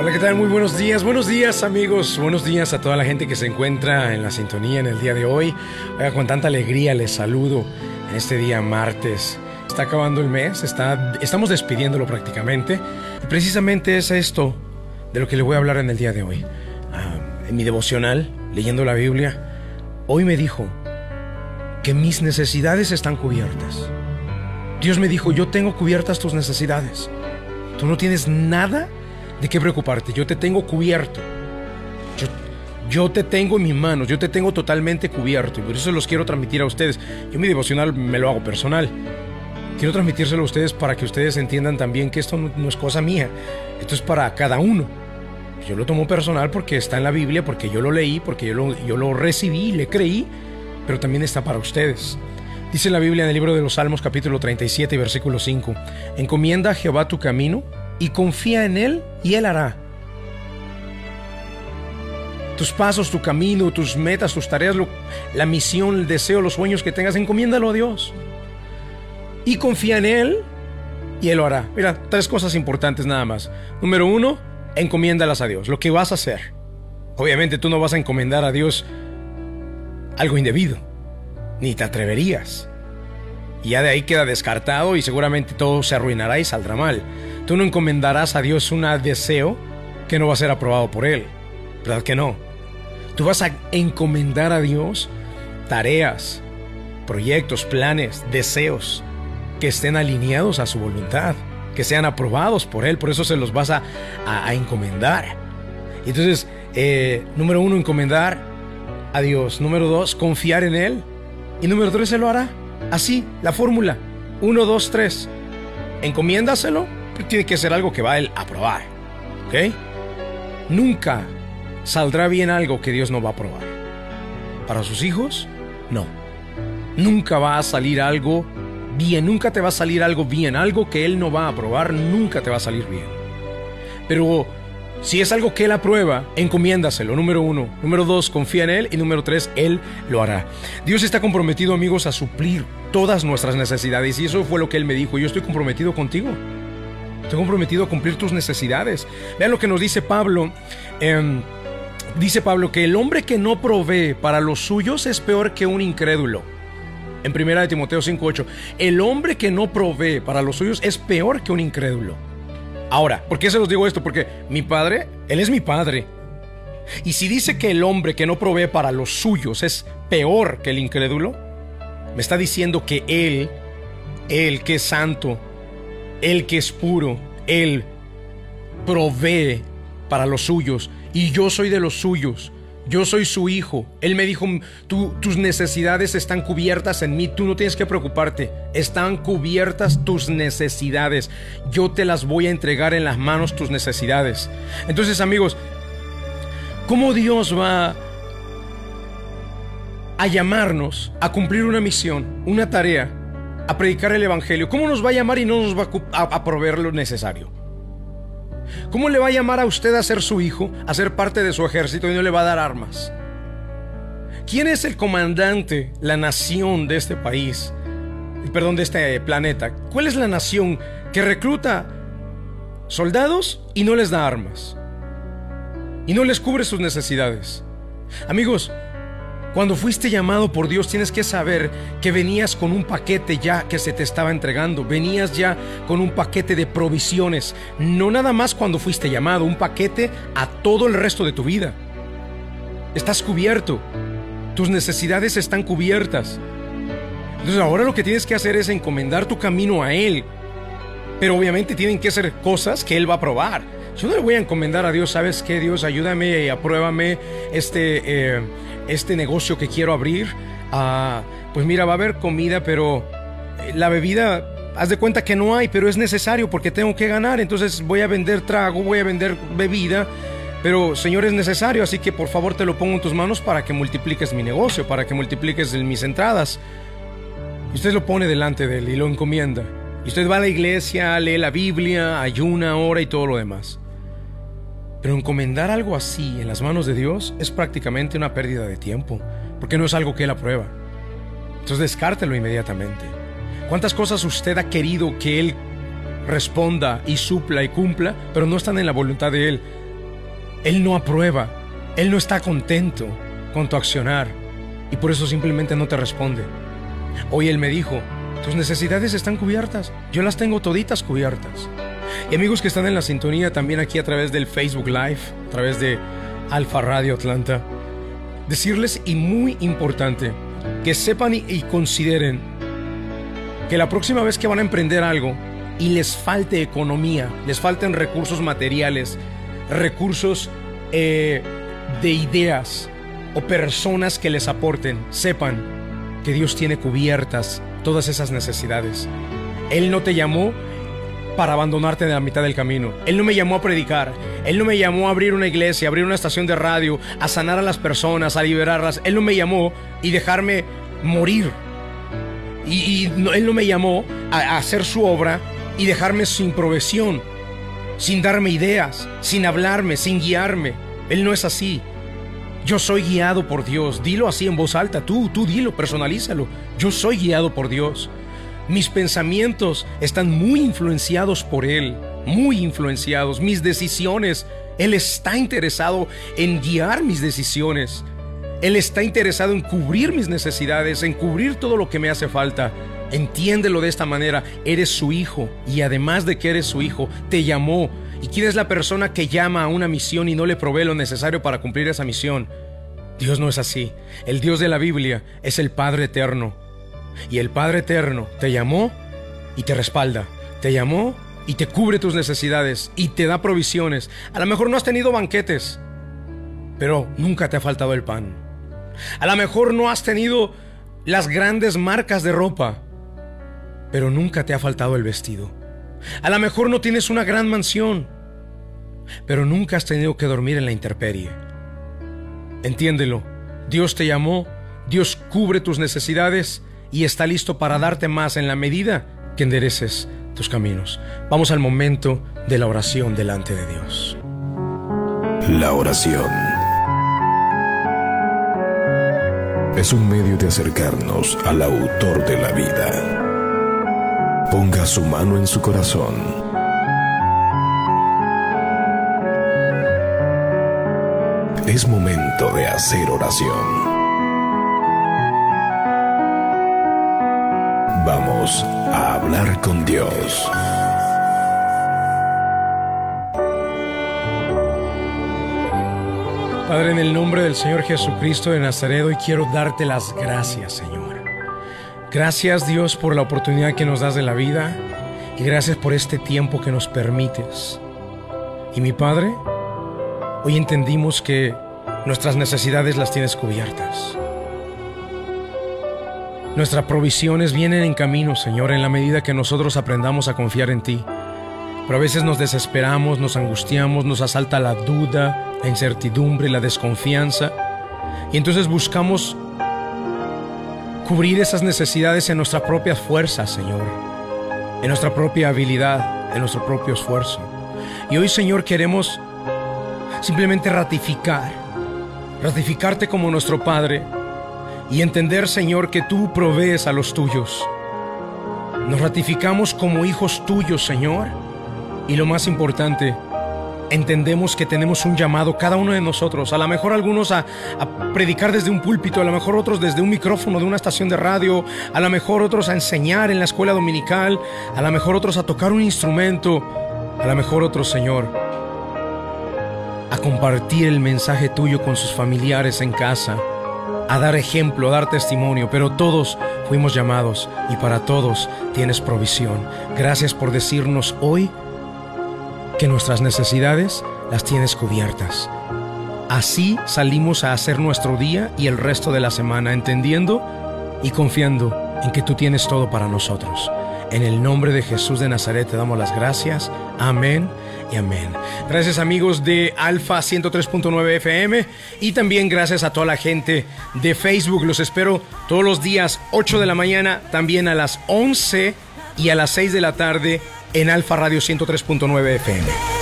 Hola, ¿qué tal? Muy buenos días, buenos días amigos, buenos días a toda la gente que se encuentra en la sintonía en el día de hoy. Con tanta alegría les saludo en este día martes. Está acabando el mes, está, estamos despidiéndolo prácticamente. Y precisamente es esto de lo que le voy a hablar en el día de hoy. Ah, en mi devocional, leyendo la Biblia, hoy me dijo que mis necesidades están cubiertas. Dios me dijo, yo tengo cubiertas tus necesidades. Tú no tienes nada de qué preocuparte. Yo te tengo cubierto. Yo, te tengo en mis manos. Yo te tengo totalmente cubierto. Y por eso los quiero transmitir a ustedes. Yo mi devocional me lo hago personal. Quiero transmitírselo a ustedes para que ustedes entiendan también que esto no, no es cosa mía. Esto es para cada uno. Yo lo tomo personal porque está en la Biblia, porque yo lo leí, porque yo lo, yo lo recibí, le creí, pero también está para ustedes. Dice la Biblia en el libro de los Salmos capítulo 37 versículo 5, encomienda a Jehová tu camino y confía en Él y Él hará. Tus pasos, tu camino, tus metas, tus tareas, la misión, el deseo, los sueños que tengas, encomiéndalo a Dios. Y confía en Él y Él lo hará. Mira, tres cosas importantes nada más. Número uno, encomiéndalas a Dios, lo que vas a hacer. Obviamente tú no vas a encomendar a Dios algo indebido, ni te atreverías. Y ya de ahí queda descartado y seguramente todo se arruinará y saldrá mal. Tú no encomendarás a Dios un deseo que no va a ser aprobado por Él. ¿Verdad que no? Tú vas a encomendar a Dios tareas, proyectos, planes, deseos que estén alineados a su voluntad, que sean aprobados por Él. Por eso se los vas a, a, encomendar. Entonces, eh, número uno, encomendar a Dios. Número dos, confiar en Él. Y número tres, se lo hará. Así, la fórmula. Uno, dos, tres. Encomiéndaselo, pero tiene que ser algo que va Él a aprobar. ¿Ok? Nunca saldrá bien algo que Dios no va a aprobar. Para sus hijos, no. Nunca va a salir algo bien, nunca te va a salir algo bien, algo que Él no va a aprobar, nunca te va a salir bien. Pero si es algo que Él aprueba, encomiéndaselo, número uno. Número dos, confía en Él. Y número tres, Él lo hará. Dios está comprometido, amigos, a suplir todas nuestras necesidades. Y eso fue lo que Él me dijo. Yo estoy comprometido contigo. Estoy comprometido a cumplir tus necesidades. Vean lo que nos dice Pablo. Eh, dice Pablo que el hombre que no provee para los suyos es peor que un incrédulo. En 1 Timoteo 5:8, el hombre que no provee para los suyos es peor que un incrédulo. Ahora, ¿por qué se los digo esto? Porque mi padre, él es mi padre. Y si dice que el hombre que no provee para los suyos es peor que el incrédulo, me está diciendo que él, él que es santo, él que es puro, él provee para los suyos y yo soy de los suyos. Yo soy su hijo. Él me dijo, tú, tus necesidades están cubiertas en mí, tú no tienes que preocuparte. Están cubiertas tus necesidades. Yo te las voy a entregar en las manos tus necesidades. Entonces amigos, ¿cómo Dios va a llamarnos a cumplir una misión, una tarea, a predicar el Evangelio? ¿Cómo nos va a llamar y no nos va a, proveer lo necesario? ¿Cómo le va a llamar a usted a ser su hijo, a ser parte de su ejército y no le va a dar armas? ¿Quién es el comandante, la nación de este país? Perdón, de este planeta. ¿Cuál es la nación que recluta soldados y no les da armas? Y no les cubre sus necesidades. Amigos, cuando fuiste llamado por Dios tienes que saber que venías con un paquete ya que se te estaba entregando, venías ya con un paquete de provisiones, no nada más cuando fuiste llamado, un paquete a todo el resto de tu vida. Estás cubierto, tus necesidades están cubiertas. Entonces ahora lo que tienes que hacer es encomendar tu camino a Él, pero obviamente tienen que ser cosas que Él va a probar. Yo no le voy a encomendar a Dios, ¿sabes qué? Dios, ayúdame y apruébame este... Eh, este negocio que quiero abrir, uh, pues mira, va a haber comida, pero la bebida, haz de cuenta que no hay, pero es necesario porque tengo que ganar, entonces voy a vender trago, voy a vender bebida, pero Señor es necesario, así que por favor te lo pongo en tus manos para que multipliques mi negocio, para que multipliques mis entradas. Y usted lo pone delante de él y lo encomienda. Y usted va a la iglesia, lee la Biblia, ayuna, ora y todo lo demás. Pero encomendar algo así en las manos de Dios es prácticamente una pérdida de tiempo, porque no es algo que Él aprueba. Entonces descártelo inmediatamente. ¿Cuántas cosas usted ha querido que Él responda y supla y cumpla, pero no están en la voluntad de Él? Él no aprueba, Él no está contento con tu accionar y por eso simplemente no te responde. Hoy Él me dijo, tus necesidades están cubiertas, yo las tengo toditas cubiertas. Y amigos que están en la sintonía también aquí a través del Facebook Live, a través de Alfa Radio Atlanta, decirles y muy importante que sepan y, consideren que la próxima vez que van a emprender algo y les falte economía, les falten recursos materiales, recursos eh, de ideas o personas que les aporten, sepan que Dios tiene cubiertas todas esas necesidades. Él no te llamó para abandonarte de la mitad del camino. Él no me llamó a predicar. Él no me llamó a abrir una iglesia, a abrir una estación de radio, a sanar a las personas, a liberarlas. Él no me llamó y dejarme morir. Y, Él no me llamó a, a hacer su obra y dejarme sin provisión, sin darme ideas, sin hablarme, sin guiarme. Él no es así. Yo soy guiado por Dios. Dilo así en voz alta. Tú, tú dilo, personalízalo. Yo soy guiado por Dios. Mis pensamientos están muy influenciados por Él, muy influenciados. Mis decisiones, Él está interesado en guiar mis decisiones. Él está interesado en cubrir mis necesidades, en cubrir todo lo que me hace falta. Entiéndelo de esta manera, eres su hijo y además de que eres su hijo, te llamó. ¿Y quién es la persona que llama a una misión y no le provee lo necesario para cumplir esa misión? Dios no es así. El Dios de la Biblia es el Padre eterno. Y el Padre Eterno te llamó y te respalda. Te llamó y te cubre tus necesidades y te da provisiones. A lo mejor no has tenido banquetes, pero nunca te ha faltado el pan. A lo mejor no has tenido las grandes marcas de ropa, pero nunca te ha faltado el vestido. A lo mejor no tienes una gran mansión, pero nunca has tenido que dormir en la intemperie. Entiéndelo, Dios te llamó, Dios cubre tus necesidades y está listo para darte más en la medida que endereces tus caminos. Vamos al momento de la oración delante de Dios. La oración es un medio de acercarnos al autor de la vida. Ponga su mano en su corazón. Es momento de hacer oración. Vamos a hablar con Dios. Padre, en el nombre del Señor Jesucristo de Nazaret, hoy quiero darte las gracias, Señor. Gracias, Dios, por la oportunidad que nos das de la vida y gracias por este tiempo que nos permites. Y mi Padre, hoy entendimos que nuestras necesidades las tienes cubiertas. Nuestras provisiones vienen en camino, Señor, en la medida que nosotros aprendamos a confiar en ti. Pero a veces nos desesperamos, nos angustiamos, nos asalta la duda, la incertidumbre, la desconfianza. Y entonces buscamos cubrir esas necesidades en nuestra propia fuerza, Señor, en nuestra propia habilidad, en nuestro propio esfuerzo. Y hoy, Señor, queremos simplemente ratificar, ratificarte como nuestro Padre y entender, Señor, que tú provees a los tuyos. Nos ratificamos como hijos tuyos, Señor. Y lo más importante, entendemos que tenemos un llamado, cada uno de nosotros, a lo mejor algunos a, predicar desde un púlpito, a lo mejor otros desde un micrófono de una estación de radio, a lo mejor otros a enseñar en la escuela dominical, a lo mejor otros a tocar un instrumento, a lo mejor otros, Señor, a compartir el mensaje tuyo con sus familiares en casa a dar ejemplo, a dar testimonio, pero todos fuimos llamados y para todos tienes provisión. Gracias por decirnos hoy que nuestras necesidades las tienes cubiertas. Así salimos a hacer nuestro día y el resto de la semana, entendiendo y confiando en que tú tienes todo para nosotros. En el nombre de Jesús de Nazaret te damos las gracias. Amén y amén. Gracias amigos de Alfa 103.9 FM y también gracias a toda la gente de Facebook. Los espero todos los días 8 de la mañana, también a las 11 y a las 6 de la tarde en Alfa Radio 103.9 FM.